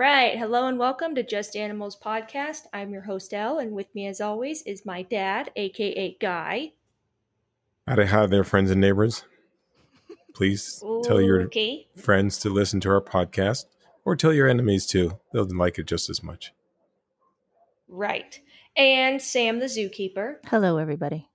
All right. Hello and welcome to Just Animals Podcast. I'm your host, Elle, and with me, as always, is my dad, aka Guy. Howdy, hi there, friends and neighbors. Please tell your Okay. friends to listen to our podcast or tell your enemies too. They'll like it just as much. Right. And Sam, the zookeeper. Hello, everybody.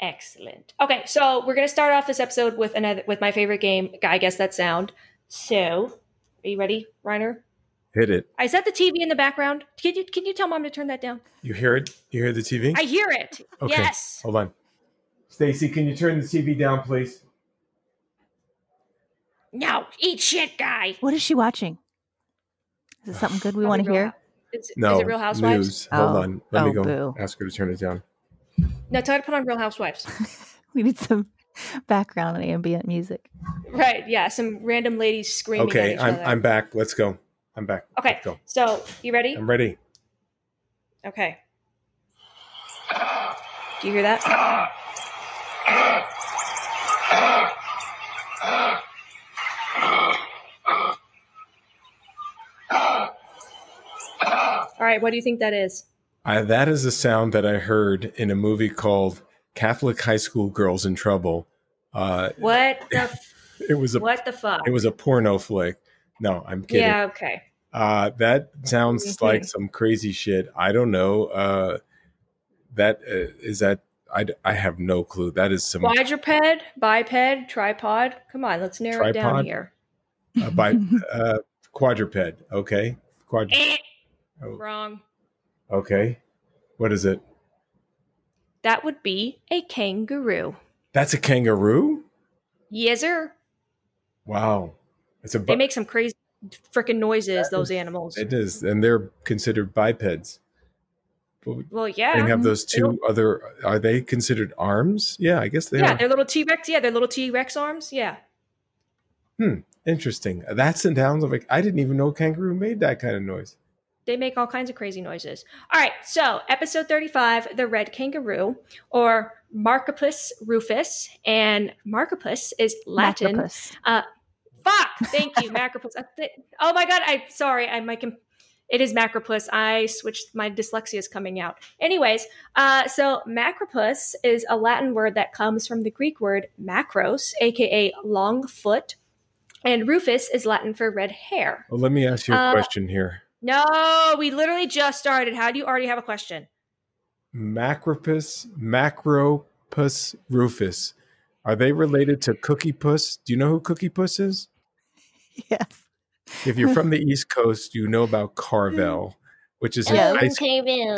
Excellent. Okay, so we're gonna start off this episode with another with my favorite game. Guy, guess that sound. So, are you ready, Reiner? Hit it. I set the TV in the background. Can you can you tell mom to turn that down? You hear it? You hear the TV? I hear it. Okay. Yes. Hold on. Stacy, can you turn the TV down, please? No, eat shit, guy. What is she watching? Is it something good we want to hear? Is, No. is it Real Housewives? News. Hold Oh. on. Let me Oh, go boo. ask her to turn it down. No, tell her to put on Real Housewives. We need some background and ambient music. right. Yeah. Some random ladies screaming. Okay, At each I'm other. I'm back. Let's go. I'm back. Okay. Let's go. So you ready? I'm ready. Okay. Do you hear that? All right, what do you think that is? I, that is a sound that I heard in a movie called Catholic High School Girls in Trouble. Uh, What the f- it was a what the fuck? it was a porno flick. No, I'm kidding. yeah, okay. Uh, that sounds Mhm. like some crazy shit. I don't know. Uh, that uh, is that. I, I have no clue. That is some Quadruped, biped, tripod. Come on, let's narrow it down here. uh, by uh, quadruped. Okay, quadruped. Eh, oh, Wrong. okay, what is it? That would be a kangaroo. That's a kangaroo. Yes, sir. Wow, it's a. They make some crazy freaking noises, those animals. It is, and they're considered bipeds. Well, yeah. they have those They don't- two other. Are they considered arms? Yeah, I guess they yeah, are. they're little T Rex. Yeah, they're little T Rex arms. Yeah. Hmm. Interesting. That's the sounds of like I didn't even know kangaroo made that kind of noise. They make all kinds of crazy noises. All right, so episode 35, The Red Kangaroo, or Marcopus rufus. And Marcopus is Latin. Macropus. Fuck! Thank you, Macropus. Oh my god, I'm sorry, I might com- it is Macropus. I switched my dyslexia is coming out. Anyways, uh, so Macropus is a Latin word that comes from the Greek word macros, aka long foot, and rufus is Latin for red hair. Well, let me ask you a Uh, question here. No, we literally just started. How do you already have a question? Macropus, Macropus rufus. Are they related to Cookie Puss? Do you know who Cookie Puss is? Yes. If you're from the East Coast, you know about Carvel, which is Yeah. an oh, ice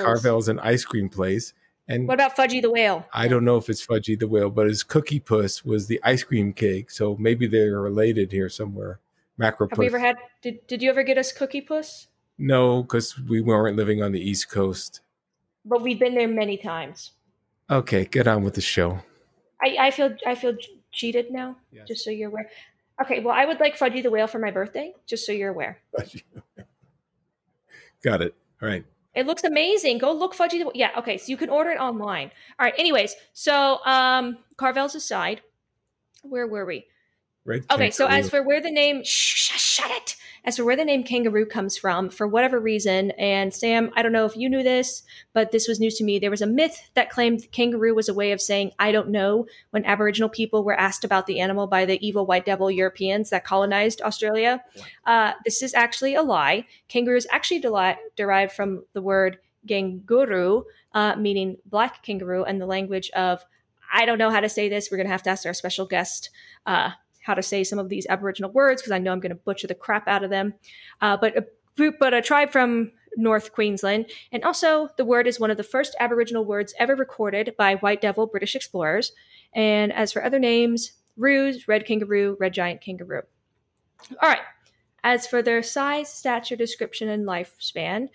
Carvel is an ice cream place. And What about Fudgy the Whale? I don't know if it's Fudgy the Whale, but his Cookie Puss was the ice cream cake. So maybe they're related here somewhere. Macropus. Have we ever had? Did, did you ever get us Cookie Puss? No, because we weren't living on the East Coast. But we've been there many times. Okay, get on with the show. I, I feel I feel cheated now. Yes. Just so you're aware. Okay, well, I would like Fudgy the Whale for my birthday. Just so you're aware. Got it. All right. It looks amazing. Go look Fudgy the Yeah, okay, so you can order it online. All right, anyways, so um Carvel's aside. Where were we? Right. Okay, so as for where the name shh, shh, shut it. As for where the name kangaroo comes from, for whatever reason, and Sam, I don't know if you knew this, but this was news to me. There was a myth that claimed kangaroo was a way of saying "I don't know" when Aboriginal people were asked about the animal by the evil white devil Europeans that colonized Australia. Uh, this is actually a lie. Kangaroo is actually deli- derived from the word ganguru, uh, meaning black kangaroo, and the language of I don't know how to say this. We're gonna have to ask our special guest. Uh, how to say some of these Aboriginal words because I know I'm going to butcher the crap out of them. Uh, but a group, but a tribe from North Queensland, and also the word is one of the first Aboriginal words ever recorded by White Devil British explorers. And as for other names, ruse, red kangaroo, red giant kangaroo. All right. As for their size, stature, description, and lifespan,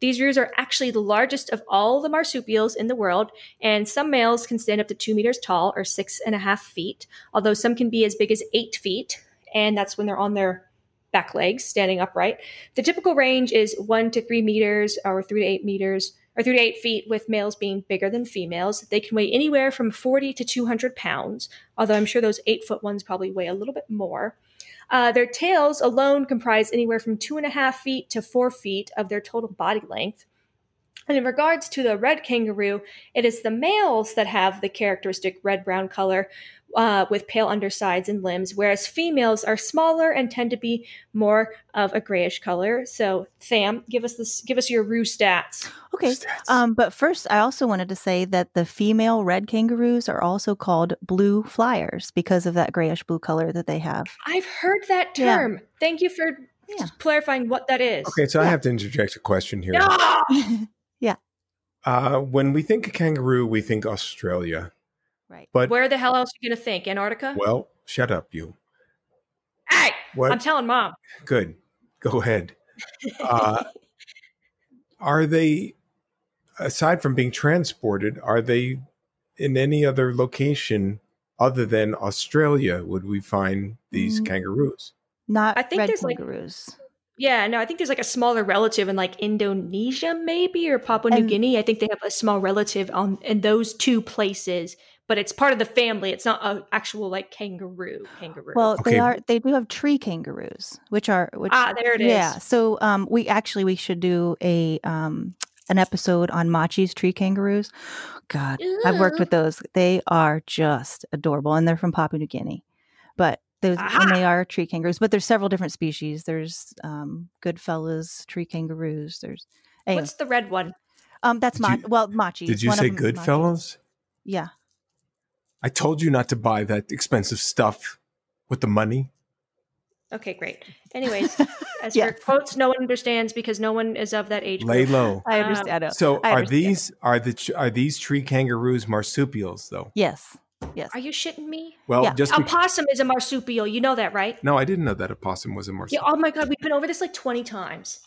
these roos are actually the largest of all the marsupials in the world, and some males can stand up to two meters tall or six and a half feet, although some can be as big as eight feet, and that's when they're on their back legs, standing upright. The typical range is one to three meters or three to eight meters, or three to eight feet, with males being bigger than females. They can weigh anywhere from 40 to 200 pounds, although I'm sure those eight foot ones probably weigh a little bit more. Uh, their tails alone comprise anywhere from two and a half feet to four feet of their total body length. And in regards to the red kangaroo, it is the males that have the characteristic red brown color uh, with pale undersides and limbs, whereas females are smaller and tend to be more of a grayish color. So, Sam, give us this, give us your roo stats. Okay. Stats. Um, but first, I also wanted to say that the female red kangaroos are also called blue flyers because of that grayish blue color that they have. I've heard that Yeah. term. Thank you for Yeah. clarifying what that is. okay, so I have to interject a question here. Yeah. Uh, when we think of kangaroo, we think Australia. Right. But Where the hell else are you gonna think? Antarctica? well, shut up, you. hey, What? I'm telling mom. Good. Go ahead. Uh, are they, aside from being transported, are they in any other location other than Australia? Would we find these Mm. kangaroos? Not I think red there's, like- kangaroos. Yeah, no, I think there's like a smaller relative in like Indonesia, maybe, or Papua New And- Guinea. I think they have a small relative on in those two places, but it's part of the family. It's not an actual like kangaroo. Kangaroo. Well, Okay. they are. They do have tree kangaroos, which are which. ah, there it is. yeah. So, um, we actually we should do a um an episode on Matschie's tree kangaroos. God, I've worked with those. They are just adorable, and they're from Papua New Guinea. But those Aha! and they are tree kangaroos. But there's several different species. There's um Goodfellas tree kangaroos. There's anyway, What's the red one? um that's Did Ma- you- well Matschie. Did you one say of 'em is Matschie. Goodfellas? Yeah. I told you not to buy that expensive stuff with the money. Okay, great. Anyways, as Yeah. for quotes, no one understands because no one is of that age. Lay low. I Um, understand. I know. So I are these are the are these tree kangaroos marsupials though? Yes. Yes. Are you shitting me? Well, Yeah. just A be- possum is a marsupial. You know that, right? no, I didn't know that a possum was a marsupial. Yeah. Oh my god, we've been over this like twenty times.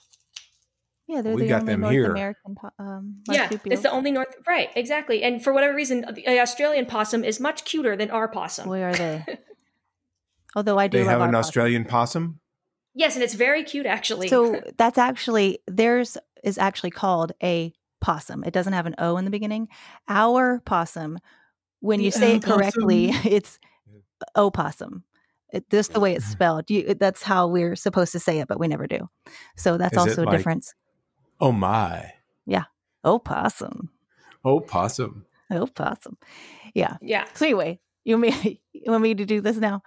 Yeah, they're We the got only them North here. American po- um, Yeah, it's the only North. Right, exactly. And for whatever reason, the Australian possum is much cuter than our possum. Boy, are they? Although I do They love have our an possum. Australian possum. Yes, and it's very cute actually. So that's actually theirs is actually called a possum. It doesn't have an O in the beginning. Our possum, when you The say it opossum. correctly, it's opossum. It, just the way it's spelled. You, that's how we're supposed to say it, but we never do. So that's Is it also a like- difference. Oh my! Yeah. Opossum. Oh possum. Opossum. Yeah. yeah, So anyway, you want me you want me to do this now?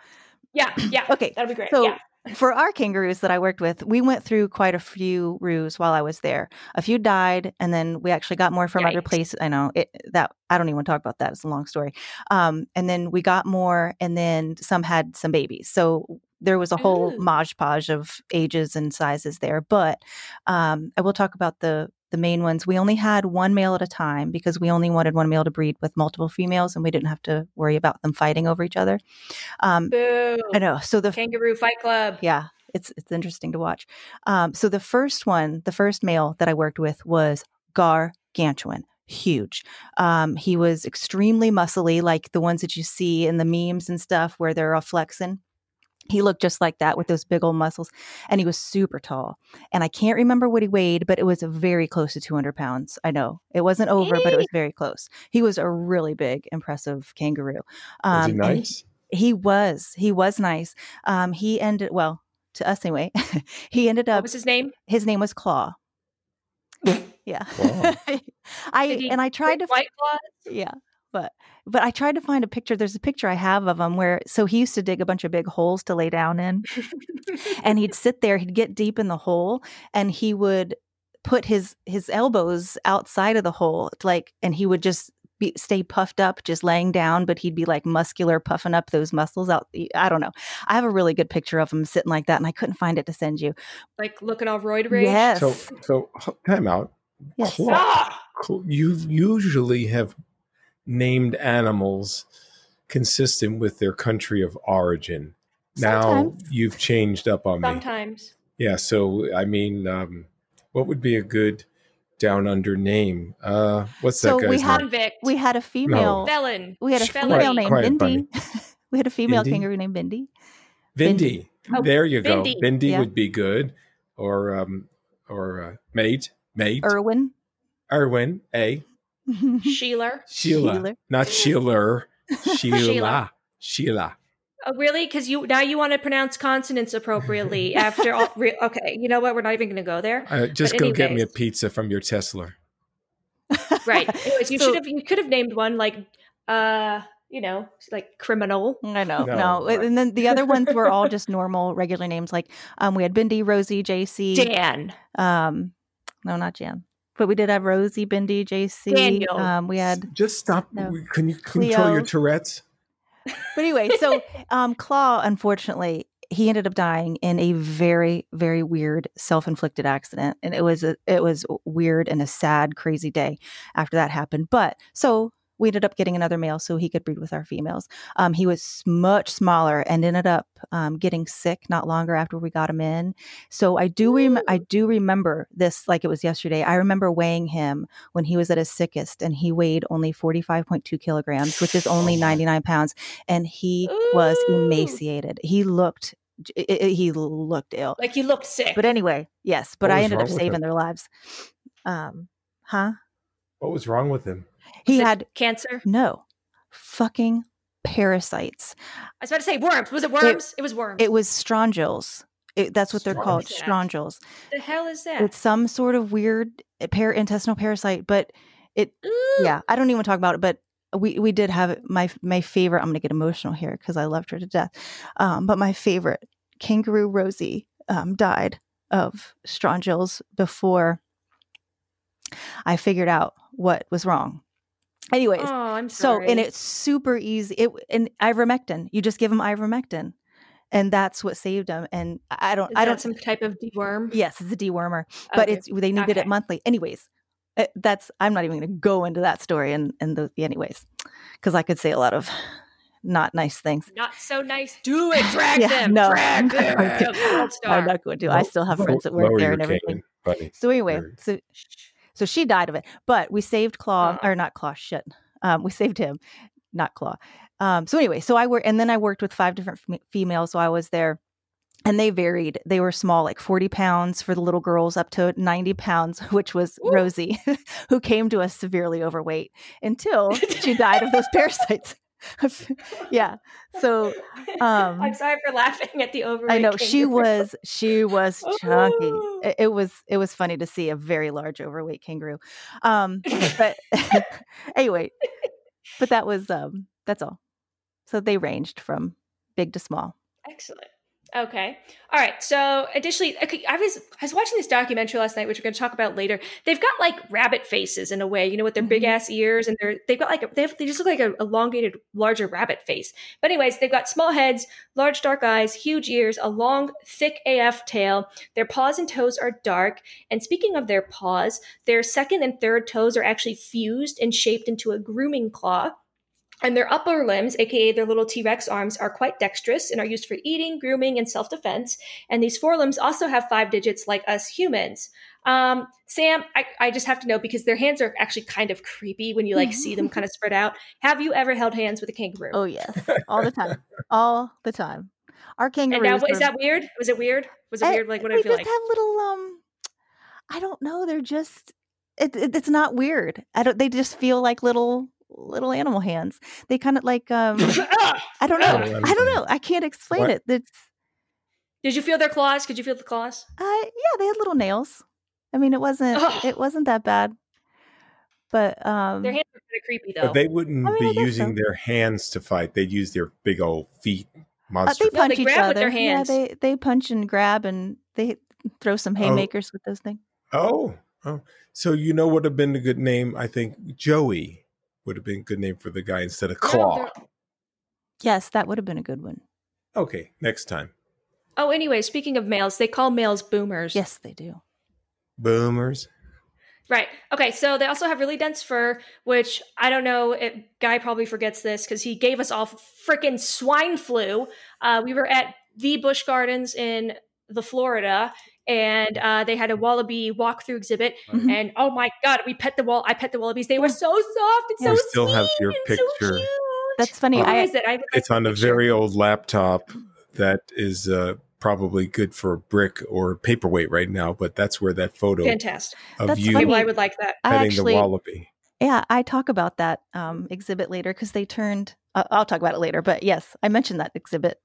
yeah, yeah. Okay. that'd be great. So yeah. for our kangaroos that I worked with, we went through quite a few roos while I was there. A few died, and then we actually got more from other Yikes. places. I know it that I don't even want to talk about that. It's a long story. Um, and then we got more, and then some had some babies. So there was a whole Ooh. modge podge of ages and sizes there. But um, I will talk about the the main ones. We only had one male at a time because we only wanted one male to breed with multiple females, and we didn't have to worry about them fighting over each other. Um, Boo. I know. So the Kangaroo Fight Club. yeah it's it's interesting to watch um so the first one the first male that i worked with was gargantuan huge um he was extremely muscly like the ones that you see in the memes and stuff where they're all flexing he looked just like that with those big old muscles and he was super tall and i can't remember what he weighed but it was very close to 200 pounds i know it wasn't over but it was very close he was a really big impressive kangaroo Was he Um, nice? he was he was nice um he ended well to us anyway he ended What up was his name? his name was claw yeah Claw. i he and i tried to White Claw. yeah but but i tried to find a picture there's a picture i have of him where so he used to dig a bunch of big holes to lay down in and he'd sit there he'd get deep in the hole and he would put his his elbows outside of the hole like and he would just be, stay puffed up just laying down but he'd be like muscular puffing up those muscles out i don't know i have a really good picture of him sitting like that and i couldn't find it to send you like looking all roid rage. yes So so time out. Yes. Claw. Ah! You usually have named animals consistent with their country of origin. Now you've changed up on me. Sometimes. Yeah, so I mean, um, what would be a good down under name? Uh, what's So that we had- name? Convict. we had a female felon. we had a female quiet, named quiet, bindi we had a female Bindi? kangaroo named bindi Bindi. Oh, there you go. Bindi. Bindi Yeah. would be good, or um, or uh, mate, mate. irwin Erwin, A. Sheila. Sheila, Sheila. not Sheila. Sheila. Sheila. Sheila. Oh, really? Because you now you want to pronounce consonants appropriately after all. Re- okay, you know what? We're not even going to go there. Uh, just But go get me a pizza from your Tesla. Right. Anyways, you So- should have. You could have named one like, uh, you know, like criminal. I know, No. no. And then the other ones were all just normal, regular names. Like um, we had Bindi, Rosie, JC. Dan. Um, no, not Jan. But we did have Rosie, Bindi, JC. Daniel. Um, we had, Just stop. No. Can you control your Tourette's? but anyway, so um, Claw, unfortunately, he ended up dying in a very, very weird self-inflicted accident, and it was a, it was weird and a sad, crazy day after that happened. But so we ended up getting another male so he could breed with our females. Um, he was much smaller and ended up um, getting sick not longer after we got him in. So I do rem- I do remember this like it was yesterday. I remember weighing him when he was at his sickest, and he weighed only forty five point two kilograms, which is only ninety nine pounds, and he was emaciated. He looked i- i- he looked ill. Like he looked sick. But anyway, yes, but I ended up saving him? their lives. Um, huh? What was wrong with him? He it had cancer. no fucking parasites. I was about to say worms. Was it worms? It, was worms. It was strongyles. It, that's what they're called, strongyles. the hell is that? It's some sort of weird uh, par- intestinal parasite, but it Ooh. yeah, I don't even talk about it, but we we did have my my favorite. I'm going to get emotional here because I loved her to death. Um, but my favorite kangaroo Rosie um, died of strongyles before I figured out what was wrong. Anyways, Oh, I'm so and it's super easy. It and ivermectin. You just give them ivermectin, and that's what saved them. And I I don't. Is I don't. some type of deworm. Yes, it's a dewormer, but it's they needed Okay. it monthly. Anyways, uh, that's I'm not even going to go into that story and and the anyways because I could say a lot of not nice things. not so nice. Do it. Drag Yeah, them. no, Drag I'm not them. going to. Gold. I'm not going to. I still have friends that work Lower there and everything. cane. So anyway, Very- so so she died of it, but we saved Claw Aw. or not Claw. Shit, um, we saved him, not Claw. Um, so anyway, so I work and then I worked with five different fem- females. So I was there, and they varied. They were small, like forty pounds for the little girls, up to ninety pounds, which was Ooh. Rosie, who came to us severely overweight until she died of those parasites. Yeah. So um, I'm sorry for laughing at the overweight. I know she kangaroo. was she was chunky. It, it was it was funny to see a very large overweight kangaroo. Um but anyway, but that was um that's all. So they ranged from big to small. Excellent. Okay. All right. So, additionally, okay, I was I was watching this documentary last night, which we're going to talk about later. They've got like rabbit faces in a way, you know, with their big Mhm. ass ears, and they're they've got like a, they have, they just look like an elongated, larger rabbit face. But anyways, they've got small heads, large dark eyes, huge ears, a long, thick AF tail. Their paws and toes are dark. And speaking of their paws, their second and third toes are actually fused and shaped into a grooming claw. And their upper limbs, aka their little T Rex arms, are quite dexterous and are used for eating, grooming, and self defense. And these forelimbs also have five digits like us humans. Um, Sam, I, I just have to know because their hands are actually kind of creepy when you like see them kind of spread out. Have you ever held hands with a kangaroo? Oh yes, all the time. all the time. Our and kangaroos now, is that weird? Was it weird? Was it I- weird? Like, what they I feel just like? have little um I don't know, they're just it, it, it's not weird. I don't they just feel like little little animal hands. They kind of like um Ah! I don't know. Oh, I don't know. I can't explain What? it. It's Did you feel their claws? Could you feel the claws? uh yeah, they had little nails. I mean, it wasn't Ugh. it wasn't that bad. But um Their hands are kind of creepy though. But they wouldn't I mean, be using so. their hands to fight. They'd use their big old feet. uh, Monster. they No, punch they each grab with other. their hands. Yeah, they they punch and grab and they throw some Oh. haymakers with those things. oh, oh. So you know what would have been a good name? I think Joey would have been a good name for the guy instead of No, Claw. Yes, that would have been a good one. okay, next time. oh, anyway, speaking of males, they call males boomers. Yes, they do. Boomers. Right. Okay. So they also have really dense fur, which I don't know. It, Guy probably forgets this because he gave us all freaking swine flu. Uh, we were at the Busch Gardens in the Florida, and uh, they had a wallaby walkthrough exhibit. Mhm. And oh my god, we pet the wall. I pet the wallabies. They were so soft and Yeah. so We still have your and picture. So cute. That's funny. Oh. Where I is it? I would It's the on a picture. very old laptop that is uh, probably good for a brick or paperweight right now, but that's where that photo Fantastic. of That's you funny. People I would like that. I petting actually, the wallaby. yeah, I talk about that um, exhibit later because they turned. Uh, I'll talk about it later, but yes, I mentioned that exhibit.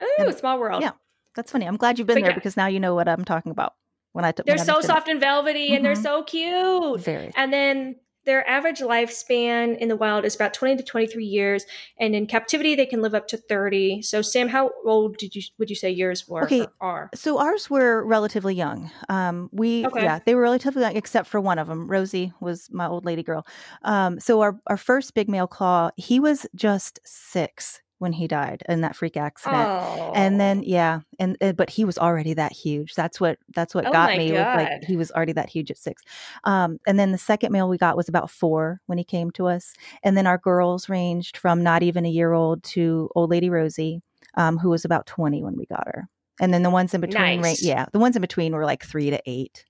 Oh, And- small world. yeah. That's funny. I'm glad you've been But there yeah. because now you know what I'm talking about. When I t- They're when so mentioned it. soft and velvety and they're Mhm. so cute. Very. And then their average lifespan in the wild is about 20 to 23 years. And in captivity, they can live up to 30. So, Sam, how old did you would you say yours were Okay. are? So ours were relatively young. Um, we Okay. yeah, they were relatively young, except for one of them. Rosie was my old lady girl. Um, so our our first big male claw, he was just six when he died in that freak accident. Oh. And then yeah, and, uh, but he was already that huge. That's what that's what Oh got me. Was like he was already that huge at six. Um, and then the second male we got was about four when he came to us. And then our girls ranged from not even a year old to old lady Rosie, um, who was about twenty when we got her. And then the ones in between, ra- Nice. yeah, the ones in between were like three to eight.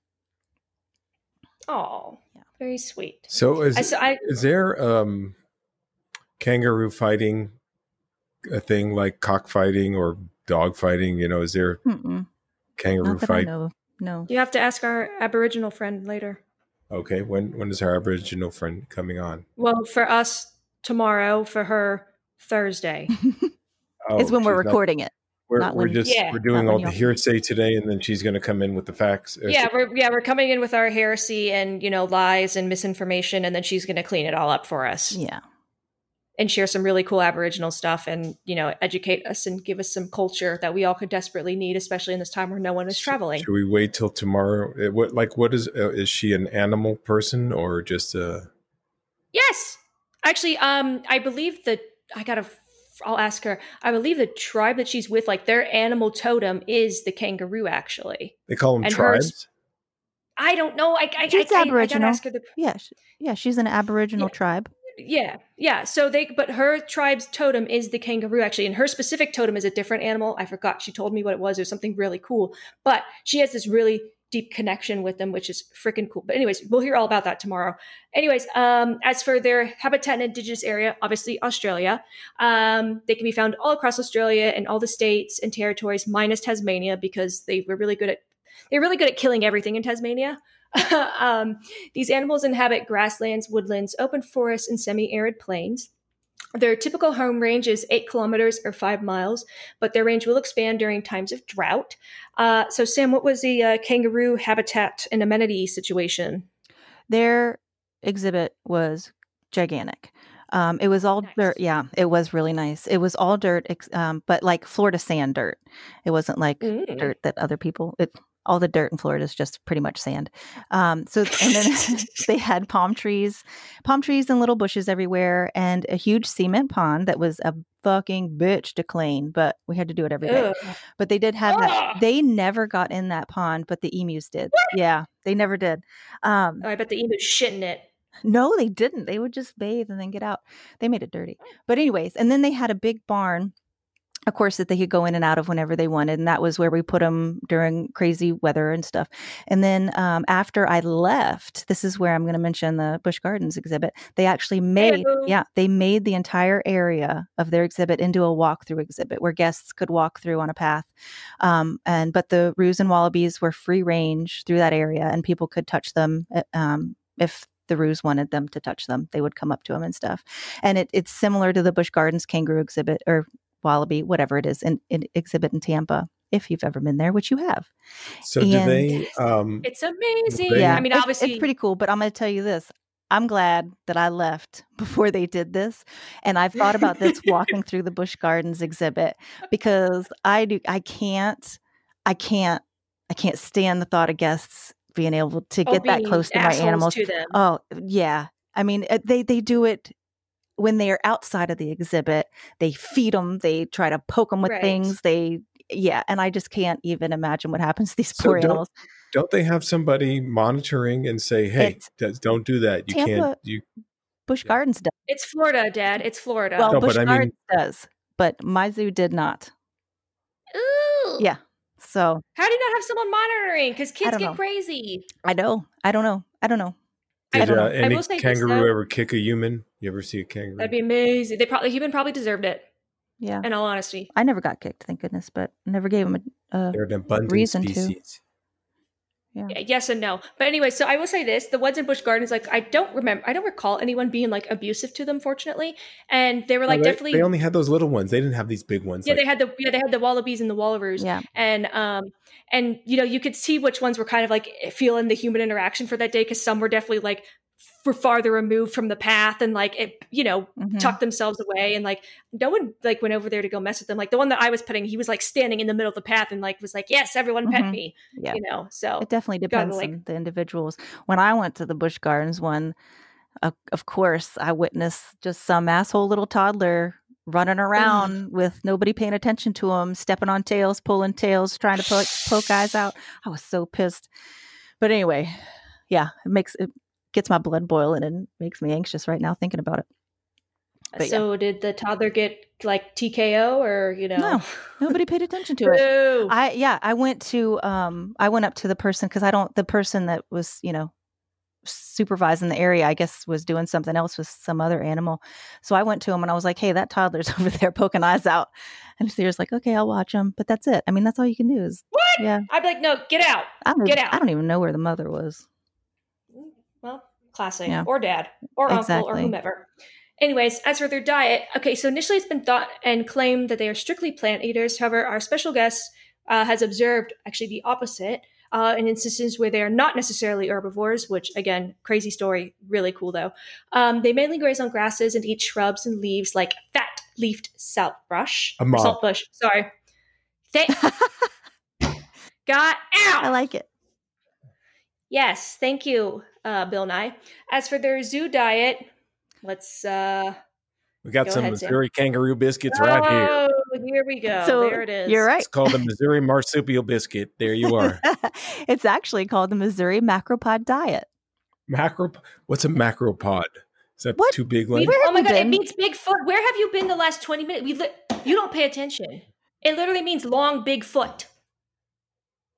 Oh, Yeah. very sweet. So is I, so I is there um kangaroo fighting a thing like cockfighting or dog fighting? You know, is there Mm-mm. kangaroo Not that I fight? know. No. you have to ask our Aboriginal friend later. Okay, when when is our Aboriginal friend coming on? Well, for us tomorrow, for her Thursday. Oh, it's when we're she's not- recording it. we're, not we're when- just Yeah, we're doing all the hearsay today, and then she's going to come in with the facts. Yeah, we're yeah we're coming in with our heresy and you know lies and misinformation, and then she's going to clean it all up for us Yeah. And share some really cool Aboriginal stuff, and you know educate us and give us some culture that we all could desperately need, especially in this time where no one is traveling. Should we wait till tomorrow? Uh, What like what is uh, is she an animal person or just a? Yes, actually, um, I believe that I gotta. I'll ask her. I believe the tribe that she's with, like their animal totem, is the kangaroo. Actually, They call them And hers- tribes. I don't know. I I, She's I, I, I gotta Aboriginal. ask her the Yeah. sh- Yeah. She's an Aboriginal Yeah. tribe. Yeah, yeah. So they, but her tribe's totem is the kangaroo, actually, and her specific totem is a different animal. I forgot. She told me what it was. It was something really cool, but she has this really deep connection with them, which is freaking cool. But anyways, we'll hear all about that tomorrow. Anyways, um, as for their habitat and indigenous area, obviously Australia, um, they can be found all across Australia and all the states and territories, minus Tasmania, because they were really good at they're really good at killing everything in Tasmania. um, these animals inhabit grasslands, woodlands, open forests, and semi arid plains. Their typical home range is eight kilometers or five miles, but their range will expand during times of drought. Uh, so, Sam, what was the uh, kangaroo habitat and amenity situation? Their exhibit was gigantic. Um, it was all Nice. dirt. Yeah, it was really nice. It was all dirt, ex- um, but like Florida sand dirt. It wasn't like Mm. dirt that other people. It all the dirt in Florida is just pretty much sand. Um, so and then they had palm trees, palm trees and little bushes everywhere, and a huge cement pond that was a fucking bitch to clean, but we had to do it every day. But they did have that. Ah. They never got in that pond, but the emus did. Yeah, they never did. Um, Oh, I bet the emu's shitting it. no, they didn't. They would just bathe and then get out. They made it dirty. But anyways, and then they had a big barn, of course, that they could go in and out of whenever they wanted, and that was where we put them during crazy weather and stuff. And then um, after I left, this is where I'm going to mention the Busch Gardens exhibit. They actually made, Heyo. yeah, they made the entire area of their exhibit into a walkthrough exhibit where guests could walk through on a path. Um, and but the roos and wallabies were free range through that area, and people could touch them uh, um, if the roos wanted them to touch them. They would come up to them and stuff. And it, it's similar to the Busch Gardens kangaroo exhibit or wallaby, whatever it is, in, in exhibit in Tampa. If you've ever been there, which you have, So do they? Um, It's amazing. They- yeah, I mean, obviously, it's pretty cool. But I'm going to tell you this: I'm glad that I left before they did this, and I've thought about this walking through the Busch Gardens exhibit because I do. I can't. I can't. I can't stand the thought of guests being able to oh, get that close to my animals. To them. Oh yeah, I mean uh, they they do it when they are outside of the exhibit. They feed them. They try to poke them with Right. things. They yeah, and I just can't even imagine what happens to these So poor don't- animals. don't they have somebody monitoring and say, "Hey, d- don't do that. You Tampa- can't." You Busch Yeah. Gardens does. It's Florida, Dad. It's Florida. Well, No, Busch but I mean- Gardens does, but my zoo did not. Ooh. Yeah. So How do you not have someone monitoring? Because kids get know. crazy. I know. I don't know. I don't know. I did don't uh, know. I any will say kangaroo though. ever kick a human? You ever see a kangaroo? That'd be amazing. They probably human probably deserved it. Yeah. In all honesty, I never got kicked, thank goodness, but never gave them a. a They're an abundant Reason to. Species. yes and no. But anyway, so I will say this: the Woods and Busch Gardens, like I don't remember, I don't recall anyone being like abusive to them, fortunately. And they were like No, they, definitely they only had those little ones. They didn't have these big ones. yeah, like- they had the yeah they had the wallabies and the wallaroos. yeah. and um and you know you could see which ones were kind of like feeling the human interaction for that day because some were definitely like were farther removed from the path and like it you know Mhm. tucked themselves away and like no one like went over there to go mess with them like the one that i was putting he was like standing in the middle of the path and like was like yes everyone pet Mhm. me Yeah. you know so It definitely gotta, depends like- on the individuals. When I went to the Busch Gardens one, uh, of course, I witnessed just some asshole little toddler running around with nobody paying attention to him, stepping on tails, pulling tails, trying to poke, poke eyes out. I was so pissed. But anyway, yeah, it makes it gets my blood boiling and makes me anxious right now thinking about it. But yeah. so did the toddler get like tko or you know No, Nobody paid attention to it. I yeah, I went to um I went up to the person because I don't the person that was, you know, supervising the area, I guess was doing something else with some other animal. So I went to him and I was like, Hey, that toddler's over there poking eyes out. And he was like, Okay, I'll watch him. But that's it. I mean, that's all you can do is what yeah. i'd be like no get out I Get out. I don't even know where the mother was. Well, classic, Yeah. or dad, or uncle, or whomever. Anyways, as for their diet, okay, so initially it's been thought and claimed that they are strictly plant eaters. However, our special guest uh, has observed actually the opposite uh, in instances where they are not necessarily herbivores, which, again, crazy story, really cool though. Um, they mainly graze on grasses and eat shrubs and leaves like fat leafed saltbrush. A or mob. Saltbush, sorry. Thank- Got out! I like it. Yes, thank you, uh, Bill Nye. As for their zoo diet, let's. uh we got Go some ahead, Sam. Mazuri kangaroo biscuits right here. Oh, here we go. So there it is. You're right. It's called the Mazuri marsupial biscuit. There you are. it's actually called the Mazuri Macropod Diet. Macro. What's a macropod? Is that What? two big We- legs? Oh my you god, it been? means Bigfoot. Where have you been the last twenty minutes? We li- you don't pay attention. It literally means long, big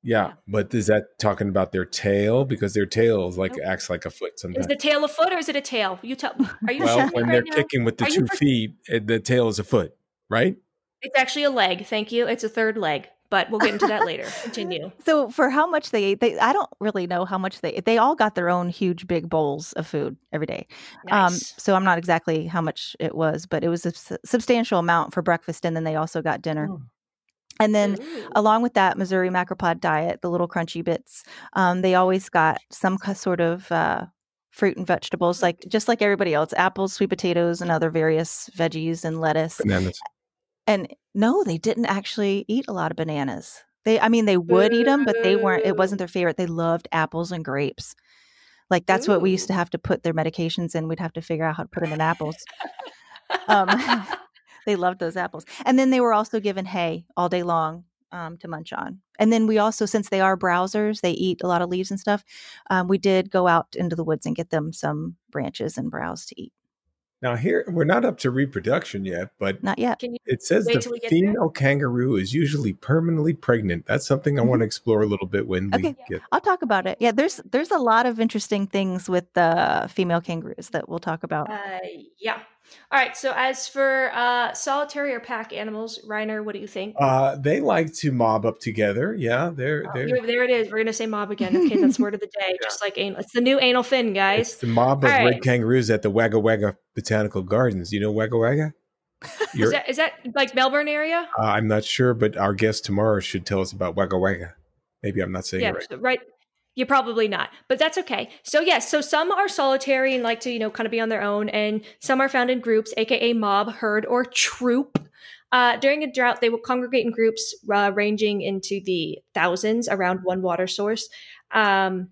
Yeah, but is that talking about their tail? Because their tail is like Nope. acts like a foot sometimes. Is the tail a foot or is it a tail? You tell. Are you Well, when right they're now? kicking with the Are two for- feet, the tail is a foot, right? It's actually a leg. Thank you. It's a third leg, but we'll get into that later. Continue. So for how much they ate, they I don't really know how much they they all got their own huge big bowls of food every day. Um, so I'm not exactly how much it was, but it was a substantial amount for breakfast, and then they also got dinner. Oh. And then Ooh. along with that Mazuri macropod diet, the little crunchy bits, um, they always got some sort of uh, fruit and vegetables, like just like everybody else, apples, sweet potatoes, and other various veggies and lettuce. Bananas. And no, they didn't actually eat a lot of bananas. They, I mean, they would eat them, but they weren't. It wasn't their favorite. They loved apples and grapes. Like that's what we used to have to put their medications in. We'd have to figure out how to put them in apples. Um, they loved those apples. And then they were also given hay all day long um, to munch on. And then we also, since they are browsers, they eat a lot of leaves and stuff. Um, we did go out into the woods and get them some branches and browse to eat. Now here we're not up to reproduction yet, but Not yet. Can you? it says the till there. female kangaroo is usually permanently pregnant. That's something I Mhm. want to explore a little bit when we Okay. get. I'll talk about it. Yeah, there's there's a lot of interesting things with the female kangaroos that we'll talk about. Uh, yeah. All right. So as for uh, solitary or pack animals, Reiner, what do you think? Uh, they like to mob up together. Yeah, they're Oh, they're. here- there it is. We're gonna say mob again. Okay, that's word of the day. Just like anal. It's the new anal fin, It's guys. the mob of All red right. kangaroos at the Wagga Wagga Botanical Gardens. You know Wagga Wagga? Is that is that like Melbourne area? uh, I'm not sure, but our guest tomorrow should tell us about Wagga Wagga. Maybe I'm not saying yeah, it right. right. You're probably not, but that's okay. So yes, so some are solitary and like to you know kind of be on their own, and some are found in groups, aka mob, herd, or troop. Uh, during a drought, they will congregate in groups uh, ranging into the thousands around one water source. Um,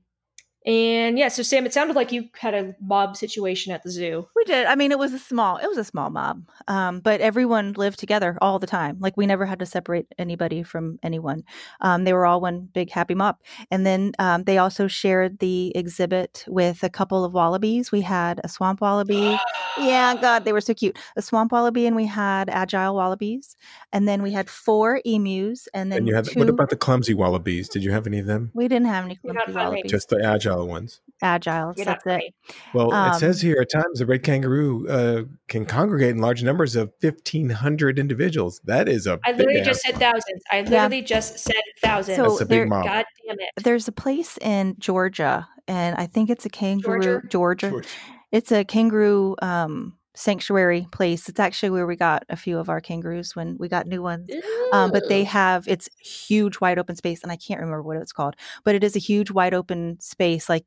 and yeah, so Sam, it sounded like you had a mob situation at the zoo. We did. I mean, it was a small it was a small mob, um, but everyone lived together all the time. Like we never had to separate anybody from anyone. Um, they were all one big happy mob. And then um, they also shared the exhibit with a couple of wallabies. We had a swamp wallaby yeah, God, they were so cute. A swamp wallaby, and we had agile wallabies, and then we had four emus, and then And you had two. what about the clumsy wallabies? Did you have any of them? we didn't have any clumsy wallabies. Just the agile ones. agile. You're That's not it. funny. Well, it says Um, here at times the red kangaroo uh, can congregate in large numbers of fifteen hundred individuals. That is a I literally just said one. thousands. I literally just said thousands. So That's a there- big mob. God damn it. There's a place in Georgia, and I think it's a kangaroo. Georgia? Georgia. George. It's a kangaroo um, sanctuary place. It's actually where we got a few of our kangaroos when we got new ones. Um, but they have it's huge wide open space, and I can't remember what it's called, but it is a huge wide open space. Like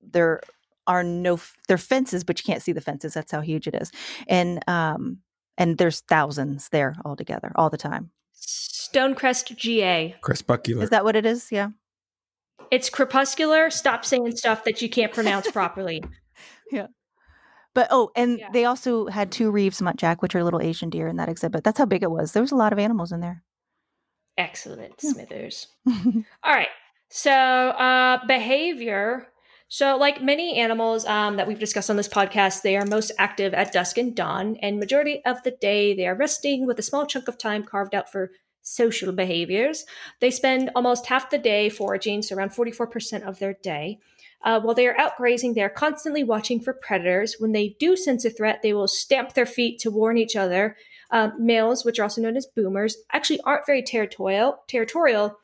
there are no f- there are fences, but you can't see the fences. That's how huge it is, and um, and there's thousands there all together all the time. Stonecrest GA. Crepuscular. Is that what it is? Yeah. It's crepuscular. Stop saying stuff that you can't pronounce properly. But oh, and Yeah. they also had two Reeves muntjac, which are little Asian deer in that exhibit. That's how big it was. There was a lot of animals in there. Excellent, Yeah. Smithers. All right. So, uh, behavior. So, like many animals um, that we've discussed on this podcast, they are most active at dusk and dawn, and majority of the day they are resting with a small chunk of time carved out for social behaviors. They spend almost half the day foraging, so around 44% of their day. Uh, while they are out grazing, they are constantly watching for predators. When they do sense a threat, they will stamp their feet to warn each other. Uh, males, which are also known as boomers, actually aren't very territorial. Territorial,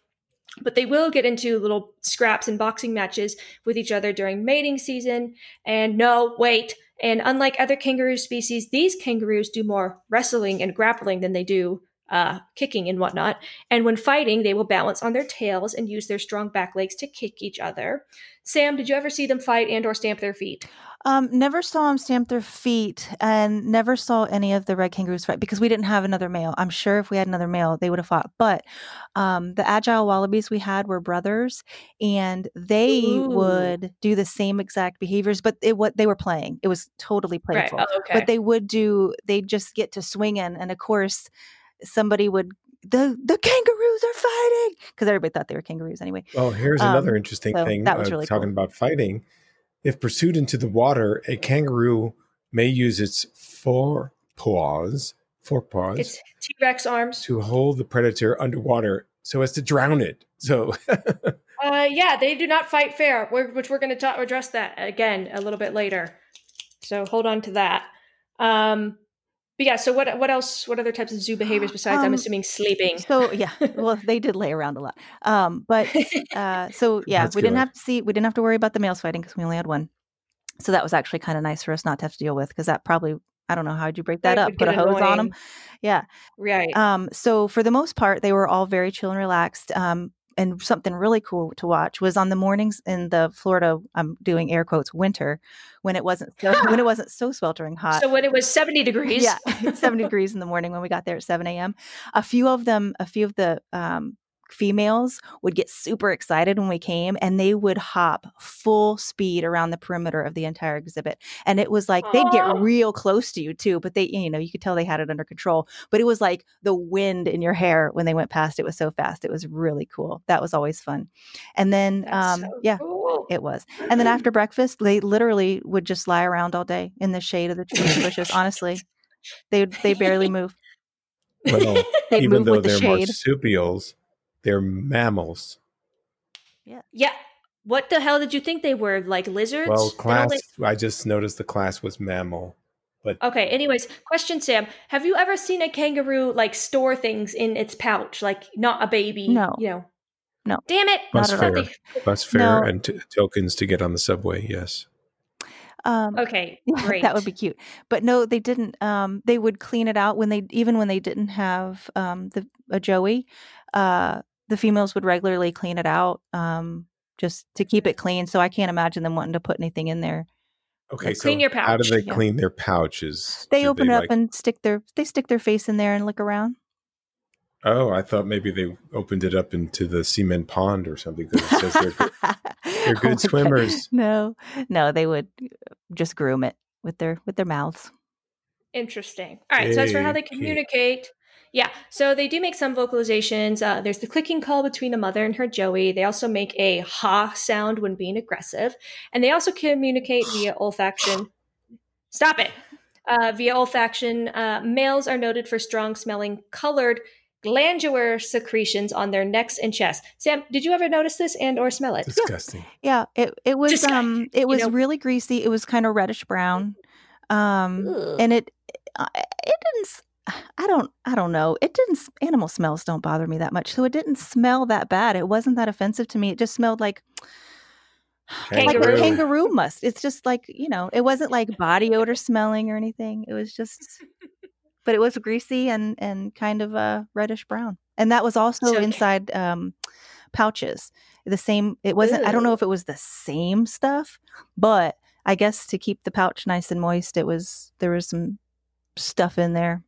but they will get into little scraps and boxing matches with each other during mating season. And no, wait. And unlike other kangaroo species, these kangaroos do more wrestling and grappling than they do uh, kicking and whatnot. And when fighting, they will balance on their tails and use their strong back legs to kick each other. Sam, did you ever see them fight and or stamp their feet? Um, never saw them stamp their feet, and never saw any of the red kangaroos fight because we didn't have another male. I'm sure if we had another male, they would have fought. But um, the agile wallabies we had were brothers, and they Ooh. would do the same exact behaviors. But it what they were playing, it was totally Right. playful. Oh, okay. But they would do. They'd just get to swinging, and of course, somebody would. The the kangaroos are fighting because everybody thought they were kangaroos anyway. Well, here's Um, another interesting so thing. that was uh, really talking cool. about fighting. If pursued into the water, a kangaroo may use its fore paws, forepaws, it's T Rex arms. to hold the predator underwater so as to drown it. So, Uh, yeah, they do not fight fair, we're, which we're going to address that again a little bit later. So hold on to that. Um, but yeah, so what what else? What other types of zoo behaviors besides I'm Um, assuming sleeping? So yeah, well they did lay around a lot. Um, but uh, so yeah, That's we didn't good. have to see we didn't have to worry about the males fighting because we only had one. So that was actually kind of nice for us not to have to deal with because that probably I don't know how'd you break that, That up? Put a get hose on them? Yeah. Right. Um, so for the most part, they were all very chill and relaxed. Um, and something really cool to watch was on the mornings in the Florida. I'm doing air quotes winter when it wasn't so, when it wasn't so sweltering hot. so when it was 70 degrees. Yeah, 70 degrees in the morning when we got there at 7 a.m. A few of them, a few of the um, females would get super excited when we came and they would hop full speed around the perimeter of the entire exhibit. And it was like they'd get real close to you too, but they, you know, you could tell they had it under control. But it was like the wind in your hair when they went past. It was so fast. It was really cool. That was always fun. And then, That's um, so yeah, cool. it was. And then after breakfast, they literally would just lie around all day in the shade of the trees and bushes. Honestly, they they barely move. well, They'd even move though with the they're shade. marsupials, they're mammals. yeah. Yeah. What the hell did you think they were? Like lizards? Well, class, like- I just noticed the class was mammal. But Okay, anyways, question Sam. Have you ever seen a kangaroo like store things in its pouch? Like not a baby. No. You know. No. Damn it. Bus I thought fare. they- bus fare No. and t- tokens to get on the subway, yes. Um, Okay, great. that would be cute. But no, they didn't. Um, they would clean it out when they even when they didn't have um, the a Joey. Uh, the females would regularly clean it out um, just to keep it clean. So I can't imagine them wanting to put anything in there. Okay, so clean your how do they Yeah. clean their pouches? They open it up like- and stick their they stick their face in there and look around. Oh, I thought maybe they opened it up into the cement pond or something because it says they're good. They're good swimmers. No, no, they would just groom it with their with their mouths. Interesting. All right. So as for how they communicate, yeah. So they do make some vocalizations. Uh, there's the clicking call between a mother and her joey. They also make a ha sound when being aggressive, and they also communicate via olfaction. Stop it. uh, via olfaction, uh, males are noted for strong smelling colored glandular secretions on their necks and chest. Sam, did you ever notice this and or smell it? Disgusting. Yeah, it it was Disgusting. um it was know? really greasy. It was kind of reddish brown. Um Ugh. and it uh, it didn't s- I don't I don't know. It didn't animal smells don't bother me that much. So it didn't smell that bad. It wasn't that offensive to me. It just smelled like like a Kangaroo. kangaroo must. It's just like, you know, it wasn't like body odor smelling or anything. It was just but it was greasy and and kind of uh reddish brown. And that was also So- inside um pouches. The same it wasn't I don't know if it was the same stuff, but I guess to keep the pouch nice and moist, it was there was some stuff in there.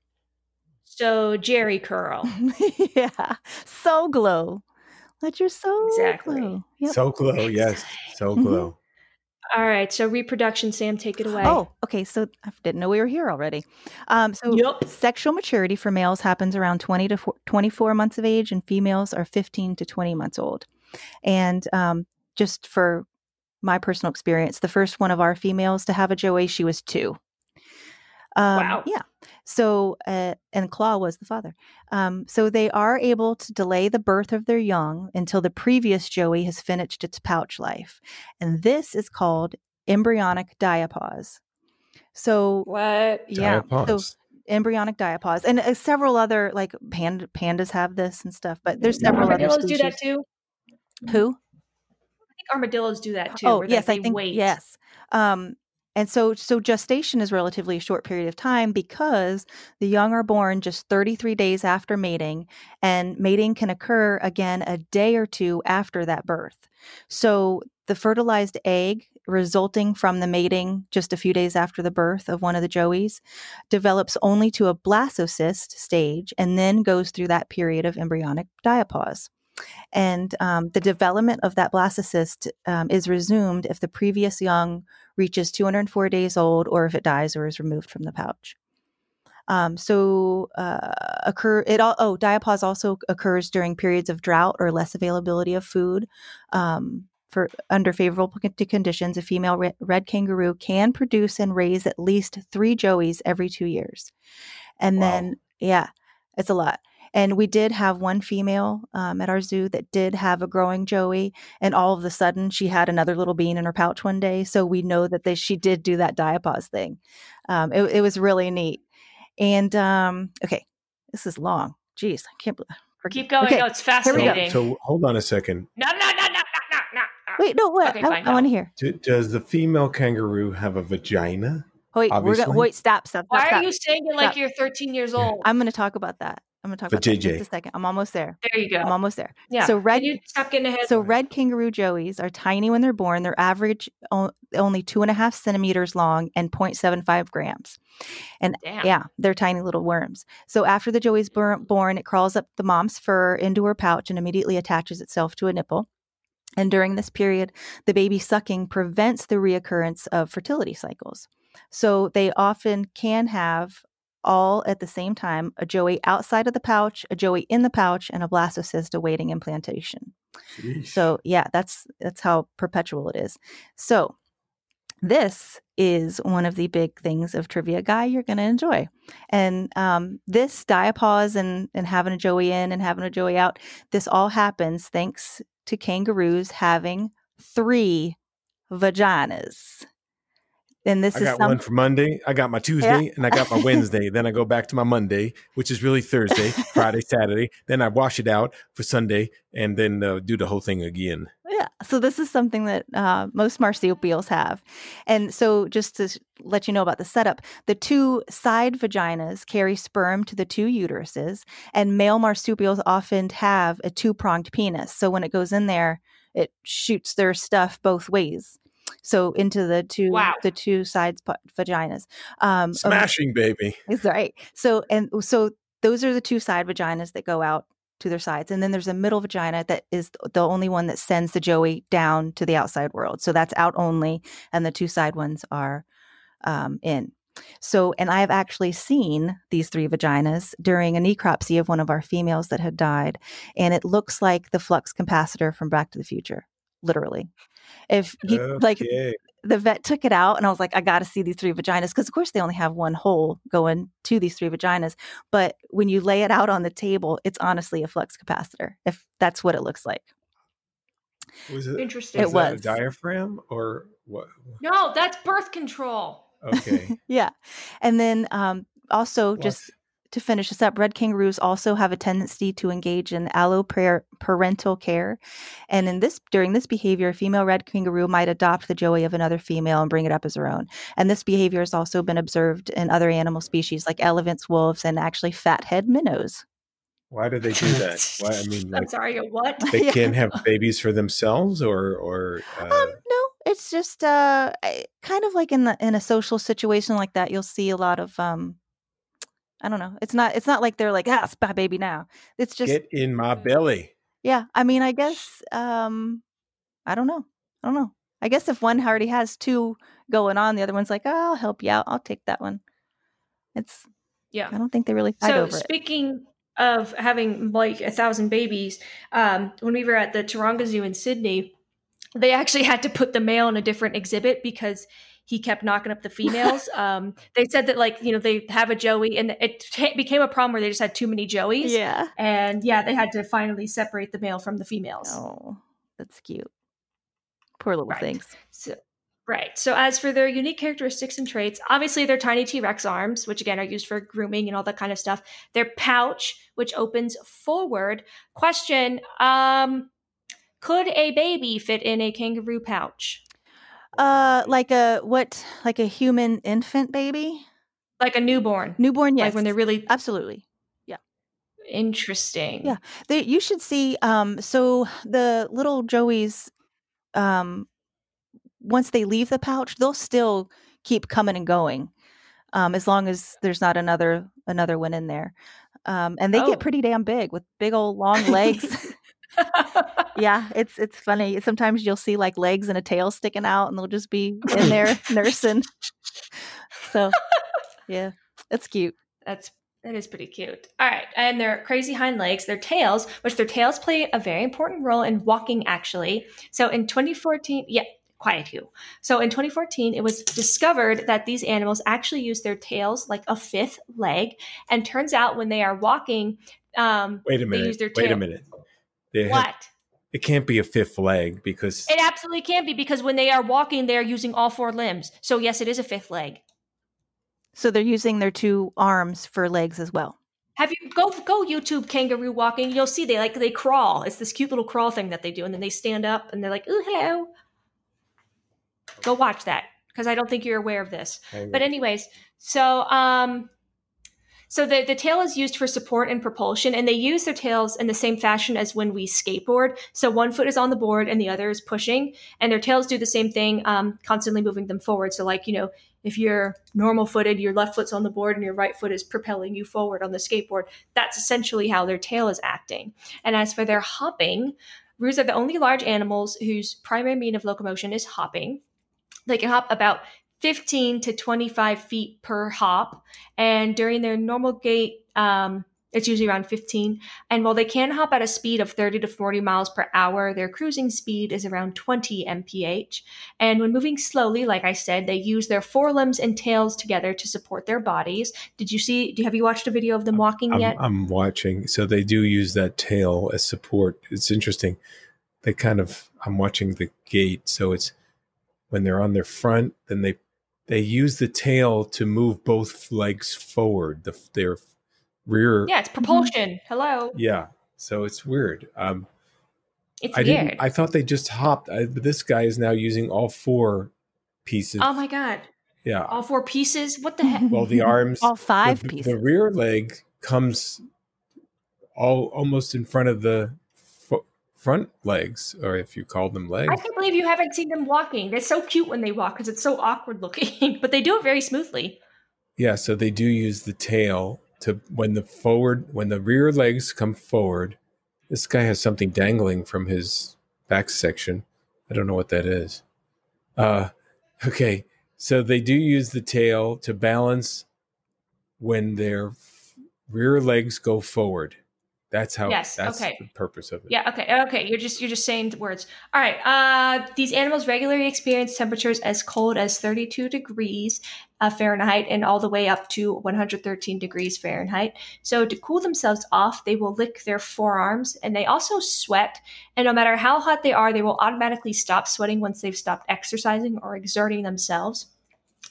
So Jheri curl. yeah. So glow. Let your soul Exactly. glow. Yep. So glow, yes. So Mhm. glow. All right, so reproduction, Sam, take it away. Oh, okay. So I didn't know we were here already. Um, so Yup. sexual maturity for males happens around 20 to four- 24 months of age, and females are 15 to 20 months old. And um, just for my personal experience, the first one of our females to have a Joey, she was two. Um, Wow. Yeah. So, uh, and Claw was the father. Um, so they are able to delay the birth of their young until the previous Joey has finished its pouch life. And this is called embryonic diapause. So, What? yeah. So, embryonic diapause. And uh, several other, like pand- pandas have this and stuff, but there's several other Armadillos species. do that too. Who? I think armadillos do that too. Oh, yes, I think wait. yes. Um, and so, so gestation is relatively a short period of time because the young are born just 33 days after mating, and mating can occur again a day or two after that birth. So, the fertilized egg resulting from the mating just a few days after the birth of one of the joeys develops only to a blastocyst stage and then goes through that period of embryonic diapause. And um, the development of that blastocyst um, is resumed if the previous young reaches 204 days old or if it dies or is removed from the pouch. Um, so uh, occur it all oh diapause also occurs during periods of drought or less availability of food. Um, for under favorable conditions, a female re- red kangaroo can produce and raise at least three joeys every two years. And Wow. then, yeah, it's a lot. And we did have one female um, at our zoo that did have a growing joey, and all of a sudden she had another little bean in her pouch one day. So we know that they, she did do that diapause thing. Um, it, it was really neat. And um, okay, this is long. Jeez, I can't believe. Keep going. Okay, No, it's we go. fascinating. So hold on a second. no, no, no, no, no, no, no. Wait, no, what? Okay, I, fine, I want to hear. D- does the female kangaroo have a vagina? Wait, we're gonna wait. Stop, stop. Why stop, are you saying it like Stop. you're 13 years Yeah. old? I'm going to talk about that. I'm going to talk For about that in just a second. I'm almost there. there you go. I'm almost there. yeah. So red. Can you stop getting ahead? So red kangaroo joeys are tiny when they're born. They're average o- only two and a half centimeters long and 0.75 grams. Damn. Yeah, they're tiny little worms. So after the joey's bur- born, it crawls up the mom's fur into her pouch and immediately attaches itself to a nipple. And during this period, the baby sucking prevents the reoccurrence of fertility cycles. So they often can have all at the same time a joey outside of the pouch, a joey in the pouch, and a blastocyst awaiting implantation. Sheesh. So yeah, that's that's how perpetual it is. So this is one of the big things of trivia guy you're going to enjoy and um, this diapause and and having a joey in and having a joey out this all happens thanks to kangaroos having three vaginas and this I is got some, one for Monday. I got my Tuesday, and I got my Wednesday. then I go back to my Monday, which is really Thursday, Friday, Saturday. Then I wash it out for Sunday, and then uh, do the whole thing again. Yeah. So this is something that uh, most marsupials have. And so just to let you know about the setup, the two side vaginas carry sperm to the two uteruses, and male marsupials often have a two-pronged penis. So when it goes in there, it shoots their stuff both ways. So into the two Wow. the two sides vaginas. Um, Smashing, baby. is right. So and so those are the two side vaginas that go out to their sides, and then there's a middle vagina that is the only one that sends the joey down to the outside world. So that's out only, and the two side ones are um, in. So, and I have actually seen these three vaginas during a necropsy of one of our females that had died, and it looks like the flux capacitor from Back to the Future, literally. If he like the vet took it out and I was like, I got to see these three vaginas. Because, of course, they only have one hole going to these three vaginas. But when you lay it out on the table, it's honestly a flux capacitor, if that's what it looks like. Was it Interesting. It was that was. a diaphragm or what? No, that's birth control. Okay. Yeah. And then um, also, What? just to finish this up, red kangaroos also have a tendency to engage in alloparental care. And in this during this behavior, a female red kangaroo might adopt the joey of another female and bring it up as her own. And this behavior has also been observed in other animal species like elephants, wolves, and actually fathead minnows. Why do they do that? Why? I mean, I'm sorry, what? they Yeah. can't have babies for themselves, or or uh, Um, no, it's just uh, kind of like in the in a social situation like that, you'll see a lot of um, I don't know. It's not it's not like they're like ah, it's my baby now. It's just get in my belly. yeah. I mean, I guess um, I don't know. I don't know. I guess if one already has two going on, the other one's like, oh, I'll help you out. I'll take that one. It's Yeah. I don't think they really fight So over it. speaking of having like a thousand babies, um, when we were at the Taronga Zoo in Sydney, they actually had to put the male in a different exhibit because he kept knocking up the females. um, they said that like you know they have a joey, and it t- became a problem where they just had too many joeys. Yeah. And yeah, they had to finally separate the male from the females. Oh, that's cute. Poor little Right. things. So, right. So, as for their unique characteristics and traits, obviously their tiny T Rex arms, which again are used for grooming and all that kind of stuff. Their pouch, which opens forward. Question: um, Could a baby fit in a kangaroo pouch, Uh, like a what? Like a human infant baby, like a newborn? newborn? Yes, Like when they're really absolutely. Yeah. Interesting. Yeah. They, you should see. Um, so the little joeys, um, once they leave the pouch, they'll still keep coming and going, um, as long as there's not another another one in there. Um, and they Oh. get pretty damn big with big old long legs. Yeah, it's it's funny. Sometimes you'll see like legs and a tail sticking out, and they'll just be in there nursing. So, yeah, it's cute. That's that is pretty cute. All right, and their crazy hind legs, their tails, which their tails play a very important role in walking. Actually, so in 2014, yeah, quiet you. So in 2014, it was discovered that these animals actually use their tails like a fifth leg, and turns out when they are walking, um, Wait a They minute. use their Wait a minute. They have- what? it can't be a fifth leg because It absolutely can't be because when they are walking, they are using all four limbs. So yes, it is a fifth leg. So they're using their two arms for legs as well. Have you go go YouTube kangaroo walking? You'll see they like they crawl. It's this cute little crawl thing that they do, and then they stand up and they're like, "Ooh, hello." Go watch that because I don't think you're aware of this. But anyways, so um, so the the tail is used for support and propulsion, and they use their tails in the same fashion as when we skateboard. So one foot is on the board and the other is pushing, and their tails do the same thing, um, constantly moving them forward. So like you know, if you're normal footed, your left foot's on the board and your right foot is propelling you forward on the skateboard. That's essentially how their tail is acting. And as for their hopping, roos are the only large animals whose primary mean of locomotion is hopping. They can hop about 15 to 25 feet per hop. And during their normal gait, um, it's usually around 15. And while they can hop at a speed of 30 to 40 miles per hour, their cruising speed is around 20 mph. And when moving slowly, like I said, they use their forelimbs and tails together to support their bodies. Did you see? Do have you watched a video of them walking I'm, yet? I'm watching. So they do use that tail as support. It's interesting. They kind of I'm watching the gait. So it's when they're on their front, then they they use the tail to move both legs forward. The their rear. yeah, it's propulsion. Hello. Yeah. So it's weird. Um, It's I weird. I thought they just hopped. I, but this guy is now using all four pieces. oh my god. yeah. All four pieces? What the heck? Well, the arms. All five the, pieces. The rear leg comes all almost in front of the fo- front legs, or if you call them legs. I can't believe you haven't seen them walking. They're so cute when they walk because it's so awkward looking, but they do it very smoothly. Yeah, so they do use the tail to when the forward when the rear legs come forward. This guy has something dangling from his back section. I don't know what that is. Uh okay, so they do use the tail to balance when their f- rear legs go forward. That's how. Yes, That's okay. the purpose of it. Yeah. Okay. Okay. You're just you're just saying words. All right. Uh, these animals regularly experience temperatures as cold as 32 degrees uh, Fahrenheit and all the way up to 113 degrees Fahrenheit. So to cool themselves off, they will lick their forearms, and they also sweat. And no matter how hot they are, they will automatically stop sweating once they've stopped exercising or exerting themselves.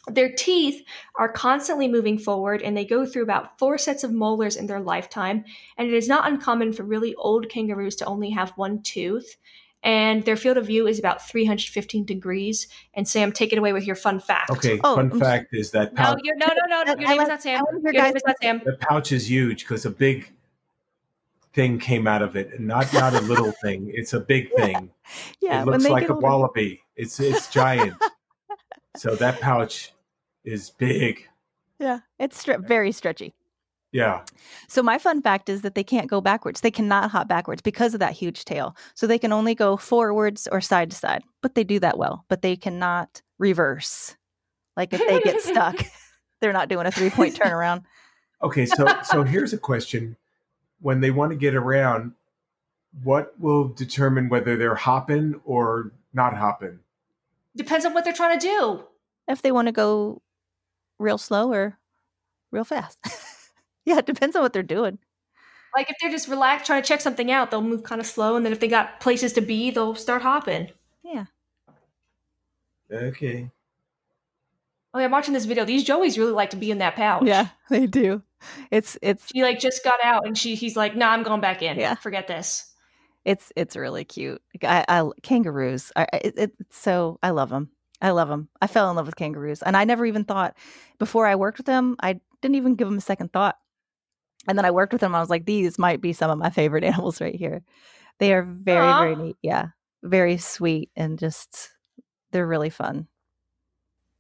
Their teeth are constantly moving forward and they go through about four sets of molars in their lifetime. And it is not uncommon for really old kangaroos to only have one tooth. And their field of view is about 315 degrees. And Sam, take it away with your fun fact. Okay. Oh, fun I'm fact is that pouch, you're, no, no, no. Your name is not Sam. I wanna Your name is not Sam. the pouch is huge because a big thing came out of it, not not a little thing. It's a big thing. Yeah, it looks like a older. wallaby. It's it's giant. so that pouch is big. Yeah, it's stre- very stretchy. Yeah. So my fun fact is that they can't go backwards. They cannot hop backwards because of that huge tail. So they can only go forwards or side to side. But they do that well. But they cannot reverse. Like if they get stuck, they're not doing a three point turnaround. Okay. So so here's a question: When they want to get around, what will determine whether they're hopping or not hopping? Depends on what they're trying to do. If they want to go real slow or real fast. yeah, it depends on what they're doing. Like if they're just relaxed, trying to check something out, they'll move kind of slow. And then if they got places to be, they'll start hopping. Yeah. Okay. Oh, yeah, I'm watching this video. These joeys really like to be in that pouch. Yeah, they do. It's it's She like just got out and she he's like, nah, I'm going back in. Yeah. Forget this. It's it's really cute. I, I kangaroos. I, it, it's so I love them. I love them. I fell in love with kangaroos, and I never even thought before I worked with them. I didn't even give them a second thought. And then I worked with them. I was like, these might be some of my favorite animals right here. They are very Aw. very neat. Yeah, very sweet and just they're really fun.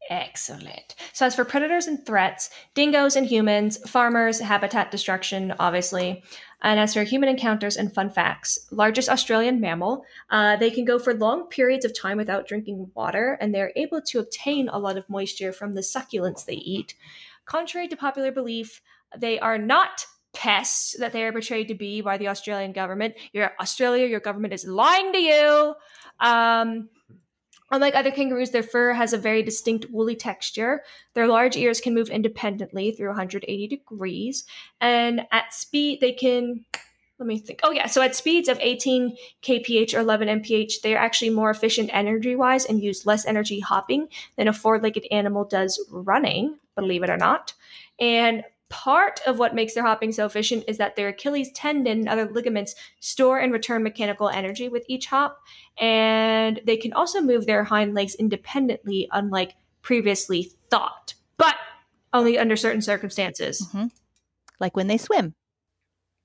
Excellent. So, as for predators and threats, dingoes and humans, farmers, habitat destruction, obviously. And as for human encounters and fun facts, largest Australian mammal, uh, they can go for long periods of time without drinking water, and they're able to obtain a lot of moisture from the succulents they eat. Contrary to popular belief, they are not pests that they are portrayed to be by the Australian government. You're Australia, your government is lying to you. Um, Unlike other kangaroos, their fur has a very distinct woolly texture. Their large ears can move independently through 180 degrees. And at speed, they can, let me think. Oh, yeah. So at speeds of 18 kph or 11 mph, they're actually more efficient energy wise and use less energy hopping than a four legged animal does running, believe it or not. And part of what makes their hopping so efficient is that their Achilles tendon and other ligaments store and return mechanical energy with each hop and they can also move their hind legs independently, unlike previously thought, but only under certain circumstances. Mhm. Like when they swim.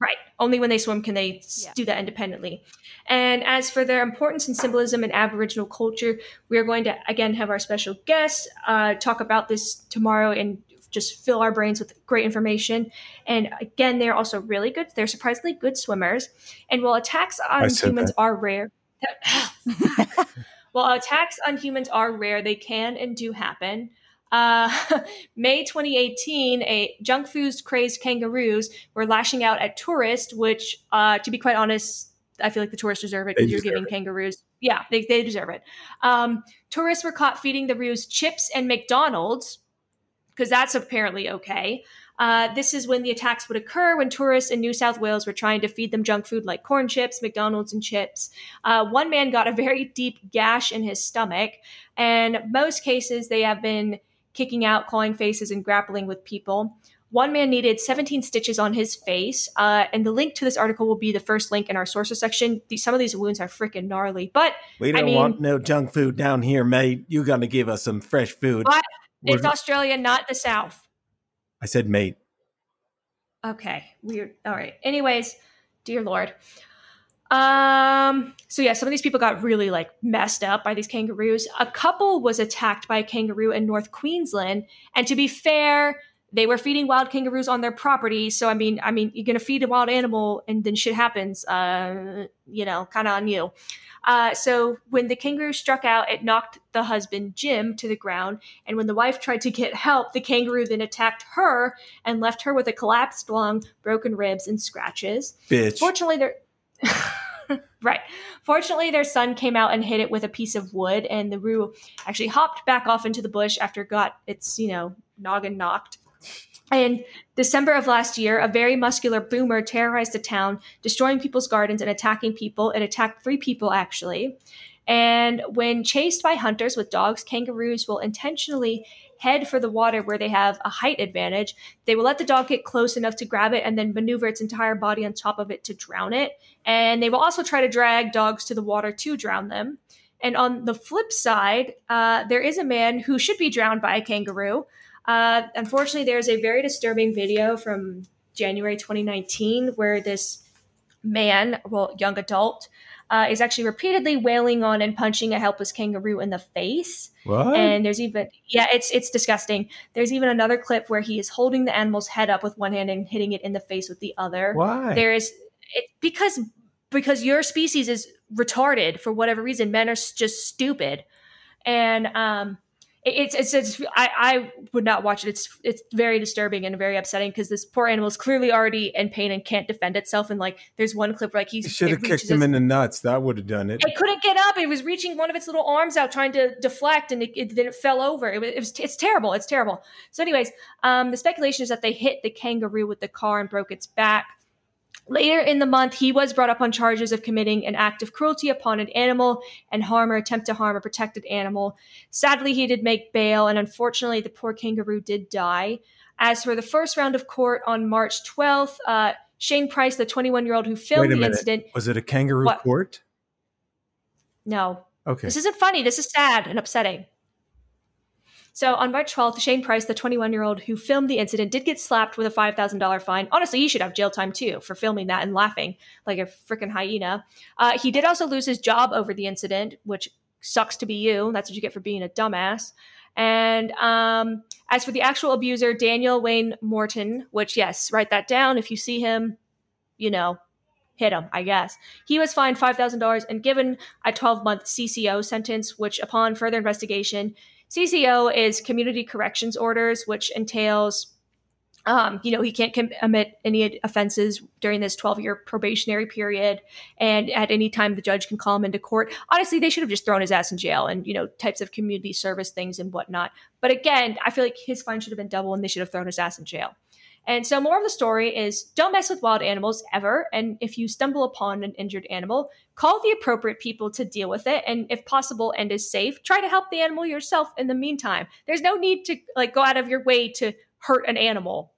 Right. Only when they swim can they Yeah. do that independently. And as for their importance and symbolism in Aboriginal culture, we are going to again have our special guest uh, talk about this tomorrow and just fill our brains with great information. And again, they're also really good. They're surprisingly good swimmers. And while attacks on humans that. are rare, while attacks on humans are rare, they can and do happen. Uh, May 2018, a junk food crazed kangaroos were lashing out at tourists, which, uh, to be quite honest, I feel like the tourists deserve it because you're giving kangaroos. Yeah, they, they deserve it. Um, tourists were caught feeding the roos chips and McDonald's because that's apparently okay. Uh, this is when the attacks would occur when tourists in New South Wales were trying to feed them junk food like corn chips, McDonald's, and chips. Uh, one man got a very deep gash in his stomach, and most cases they have been kicking out, clawing faces, and grappling with people. One man needed 17 stitches on his face, uh, and the link to this article will be the first link in our sources section. These, some of these wounds are freaking gnarly, but We don't mean- want no junk food down here, mate. You're gonna give us some fresh food. What? We're- it's Australia, not the South. I said mate. Okay, weird. All right. Anyways, dear Lord. Um. So yeah, some of these people got really like messed up by these kangaroos. A couple was attacked by a kangaroo in North Queensland, and to be fair, they were feeding wild kangaroos on their property. So I mean, I mean, you're gonna feed a wild animal and then shit happens. Uh, you know, kind of on you. Uh, so when the kangaroo struck out, it knocked the husband Jim to the ground, and when the wife tried to get help, the kangaroo then attacked her and left her with a collapsed lung, broken ribs, and scratches. Bitch. Fortunately, there. right. Fortunately, their son came out and hit it with a piece of wood, and the roo actually hopped back off into the bush after it got its, you know, noggin knocked. In December of last year, a very muscular boomer terrorized the town, destroying people's gardens and attacking people. It attacked three people, actually. And when chased by hunters with dogs, kangaroos will intentionally head for the water where they have a height advantage. They will let the dog get close enough to grab it and then maneuver its entire body on top of it to drown it. And they will also try to drag dogs to the water to drown them. And on the flip side, uh, there is a man who should be drowned by a kangaroo. Uh, unfortunately, there's a very disturbing video from January 2019 where this man, well, young adult, uh, is actually repeatedly wailing on and punching a helpless kangaroo in the face. What? And there's even yeah, it's it's disgusting. There's even another clip where he is holding the animal's head up with one hand and hitting it in the face with the other. Why? There is it because because your species is retarded for whatever reason. Men are just stupid, and um, it's it's, it's I, I would not watch it. It's it's very disturbing and very upsetting because this poor animal is clearly already in pain and can't defend itself. And like, there's one clip where like he's you should have kicked him its- in the nuts. That would have done it. it couldn't get up. It was reaching one of its little arms out, trying to deflect, and it, it then it fell over. It was, it was it's terrible. It's terrible. So, anyways, um, the speculation is that they hit the kangaroo with the car and broke its back. Later in the month, he was brought up on charges of committing an act of cruelty upon an animal and harm or attempt to harm a protected animal. Sadly, he did make bail, and unfortunately, the poor kangaroo did die. As for the first round of court on March 12th, uh, Shane Price, the 21 year old who filmed the incident, Was it a kangaroo What? court? no, Okay. This isn't funny. This is sad and upsetting. So on March 12th, Shane Price, the 21 year old who filmed the incident, did get slapped with a $5,000 fine. Honestly, he should have jail time too for filming that and laughing like a freaking hyena. Uh, he did also lose his job over the incident, which sucks to be you. That's what you get for being a dumbass. And um, as for the actual abuser, Daniel Wayne Morton, which, yes, write that down. If you see him, you know, hit him, I guess. He was fined $5,000 and given a 12 month CCO sentence, which, upon further investigation, CCO is community corrections orders, which entails, um, you know, he can't commit any offenses during this 12 year probationary period. And at any time, the judge can call him into court. Honestly, they should have just thrown his ass in jail and, you know, types of community service things and whatnot. But again, I feel like his fine should have been double and they should have thrown his ass in jail. And so, more of the story is don't mess with wild animals ever. And if you stumble upon an injured animal, call the appropriate people to deal with it. And if possible and is safe, try to help the animal yourself in the meantime. There's no need to like go out of your way to hurt an animal,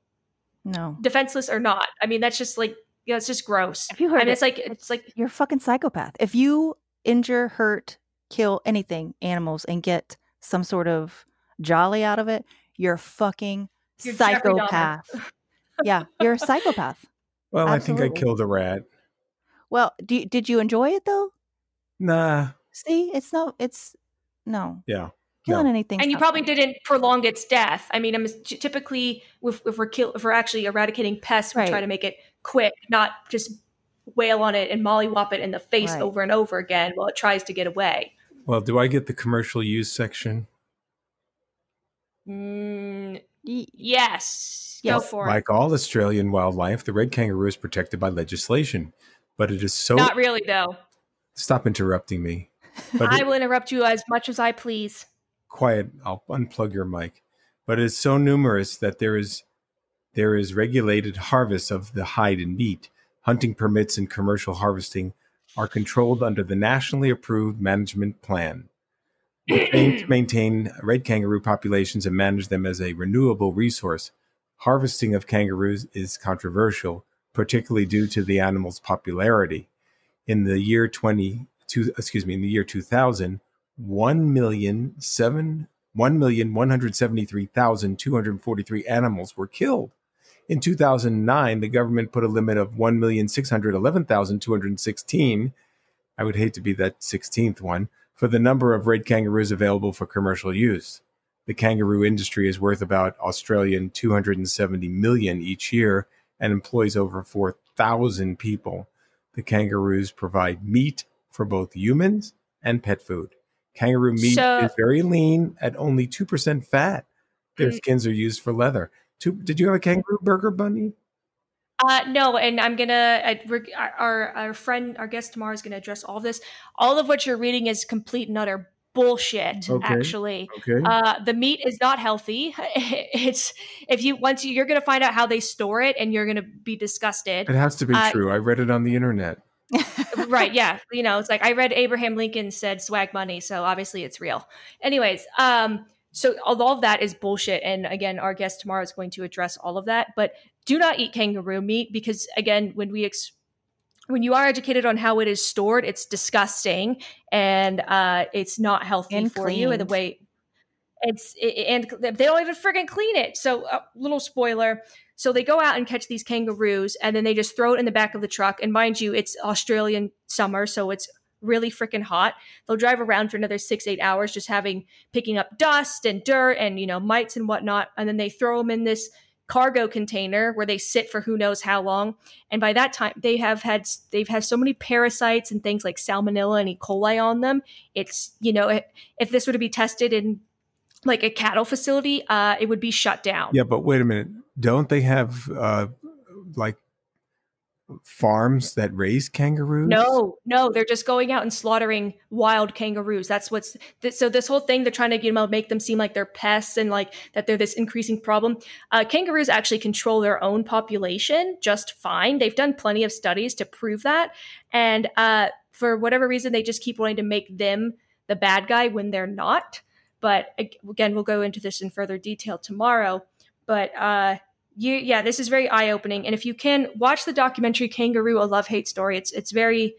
No. defenseless or not. I mean, that's just like, yeah, it's just gross. Have you heard I mean, it? it's like, it's like, You're a fucking psychopath. If you injure, hurt, kill anything, animals, and get some sort of jolly out of it, you're fucking You're psychopath. Yeah, you're a psychopath. well, I think I killed a rat. Well, do did you enjoy it though? Nah. See, it's no, it's no Yeah. killing anything. and you probably didn't prolong its death. I mean, I'm typically if, if we're kill, if we're actually eradicating pests, we try to make it quick, not just wail on it and mollywop it in the face Right. over and over again while it tries to get away. Well, do I get the commercial use section? Mm, Y- yes, go Yes. for it. Like all Australian wildlife, the red kangaroo is protected by legislation, but it is so. Not really, though. Stop interrupting me. But I it- will interrupt you as much as I please. quiet. I'll unplug your mic. But it is so numerous that there is there is regulated harvest of the hide and meat. Hunting permits and commercial harvesting are controlled under the nationally approved management plan. Which to maintain red kangaroo populations and manage them as a renewable resource. Harvesting of kangaroos is controversial, particularly due to the animal's popularity. In the year 20, two, excuse me, in the year 2000, 1 million seven 1,173,243 animals were killed. In 2009, the government put a limit of 1,611,216. I would hate to be that 16th one for the number of red kangaroos available for commercial use. the kangaroo industry is worth about Australian 270 million each year and employs over 4,000 people. The kangaroos provide meat for both humans and pet food. Kangaroo meat So- is very lean at only 2% fat. Their Mm. skins are used for leather. Two, did you have a kangaroo burger, Bunny? Uh, no, and I'm gonna our our friend, our guest tomorrow is gonna address all of this. All of what you're reading is complete and utter bullshit. Okay. Actually, Okay. uh, the meat is not healthy. It's if you once you, you're gonna find out how they store it, and you're gonna be disgusted. it has to be uh, true. I read it on the internet. right? Yeah, you know, it's like I read Abraham Lincoln said swag money, so obviously it's real. Anyways, um, so all of that is bullshit, and again, our guest tomorrow is going to address all of that. But do not eat kangaroo meat because again, when we ex- when you are educated on how it is stored, it's disgusting and uh, it's not healthy And for you. And the way it's it, and they don't even friggin' clean it. So, uh, little spoiler. So they go out and catch these kangaroos, and then they just throw it in the back of the truck. And mind you, it's Australian summer, so it's really freaking hot. They'll drive around for another six, eight hours, just having picking up dust and dirt and you know mites and whatnot. And then they throw them in this cargo container where they sit for who knows how long. And by that time, they have had they've had so many parasites and things like salmonella and E. coli on them. It's you know if, this were to be tested in like a cattle facility, uh, it would be shut down. Yeah, but wait a minute. Don't they have uh, like farms that raise kangaroos? No, no, they're just going out and slaughtering wild kangaroos. That's what's th- so. This whole thing, they're trying to you know make them seem like they're pests and like that they're this increasing problem. Uh, kangaroos actually control their own population just fine. They've done plenty of studies to prove that, and uh, for whatever reason, they just keep wanting to make them the bad guy when they're not. But again, we'll go into this in further detail tomorrow. But uh, you, yeah, this is very eye opening. And if you can watch the documentary "Kangaroo: A Love Hate Story," it's it's very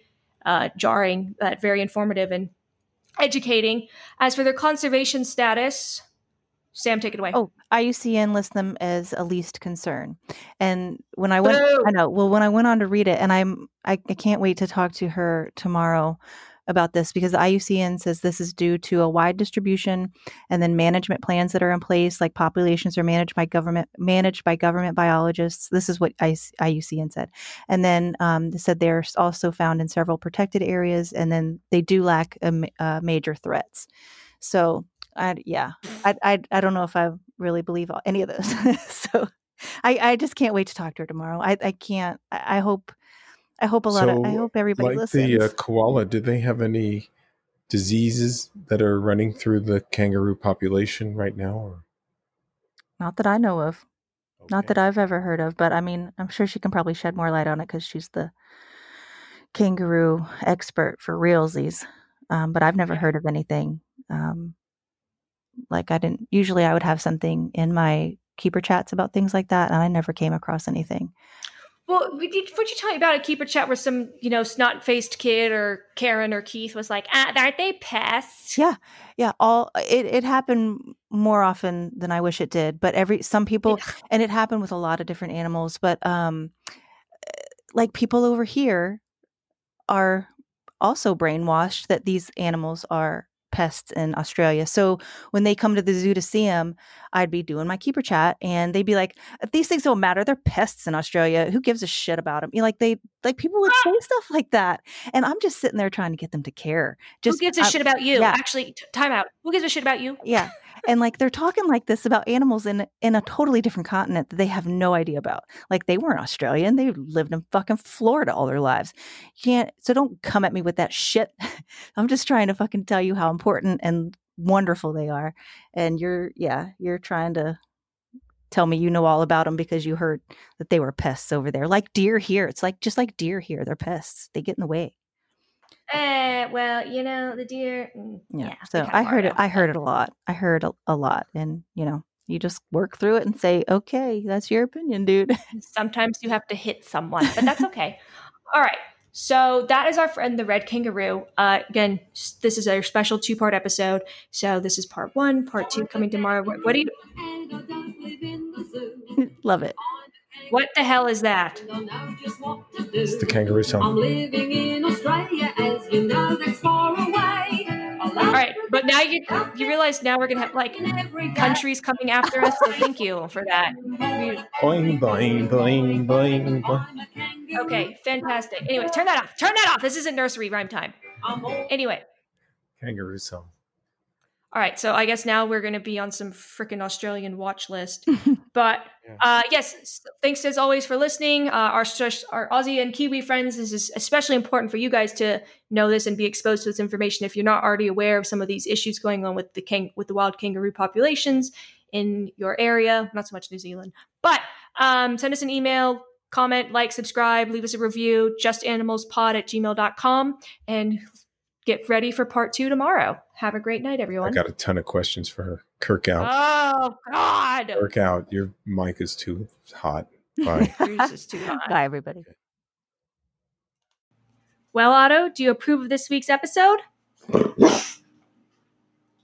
uh, jarring, but very informative and educating. As for their conservation status, Sam, take it away. Oh, IUCN lists them as a least concern. And when I went, Boo! I know. Well, when I went on to read it, and I'm, I, I can't wait to talk to her tomorrow about this because the IUCN says this is due to a wide distribution and then management plans that are in place, like populations are managed by government managed by government biologists. This is what IUCN said, and then um, they said they're also found in several protected areas, and then they do lack uh, major threats. So, I yeah, I, I I don't know if I really believe any of those. so, I I just can't wait to talk to her tomorrow. I I can't. I, I hope. I hope a lot of. I hope everybody listens. like listens. the uh, koala, did they have any diseases that are running through the kangaroo population right now? Or? Not that I know of. Not that I've ever heard of, but I mean, I'm sure she can probably shed more light on it because she's the kangaroo expert for realsies. Um, but I've never heard of anything. Um, like I didn't. Usually, I would have something in my keeper chats about things like that, and I never came across anything. Well, we did, what you tell me about a keeper chat where some, you know, snot faced kid or Karen or Keith was like, ah, aren't they pests? Yeah, yeah. All it it happened more often than I wish it did. But every some people, and it happened with a lot of different animals. But um, like people over here are also brainwashed that these animals are pests in Australia. So when they come to the zoo to see them, I'd be doing my keeper chat, and they'd be like, "These things don't matter. They're pests in Australia. Who gives a shit about them?" You know, like they like people would ah! say stuff like that, and I'm just sitting there trying to get them to care. Just Who gives a I'm- shit about you? yeah. Actually, t- time out. Who gives a shit about you? yeah. And like they're talking like this about animals in in a totally different continent that they have no idea about. Like they weren't Australian. They lived in fucking Florida all their lives. You can't so don't come at me with that shit. I'm just trying to fucking tell you how important and wonderful they are. And you're yeah, you're trying to tell me you know all about them because you heard that they were pests over there. Like deer here. It's like just like deer here. They're pests. They get in the way. Eh, well, you know, the deer. mm, Yeah. they so I heard it. I heard it a lot. I heard a, a lot, and you know, you just work through it and say, "Okay, that's your opinion, dude." Sometimes you have to hit someone, but that's okay. All right. So that is our friend, the red kangaroo. Uh, again, this is our special two part episode. So this is part one, part two coming tomorrow. What, what do you? Love it. What the hell is that? It's the kangaroo song. I'm song. living in Australia, as you know, that's far away. All right, but now you you realize now we're gonna have like countries coming after us. So thank you for that. Boing, boing, boing, boing, boing. okay, fantastic. Anyway, turn that off. Turn that off. This isn't nursery rhyme time. Anyway, Kangaroo song. all right. So I guess now we're gonna be on some freaking Australian watch list. But uh, yes, thanks as always for listening. Uh, our our Aussie and Kiwi friends, this is especially important for you guys to know this and be exposed to this information if you're not already aware of some of these issues going on with the kang- with the wild kangaroo populations in your area. Not so much New Zealand, but um, send us an email. Comment, like, subscribe, leave us a review, justanimalspod at gmail.com, and get ready for part two tomorrow. Have a great night, everyone. I got a ton of questions for her. Kirk out. Oh, God. Kirk out. Your mic is too hot. Bye. Yours is too hot. Bye, everybody. Well, Otto, do you approve of this week's episode?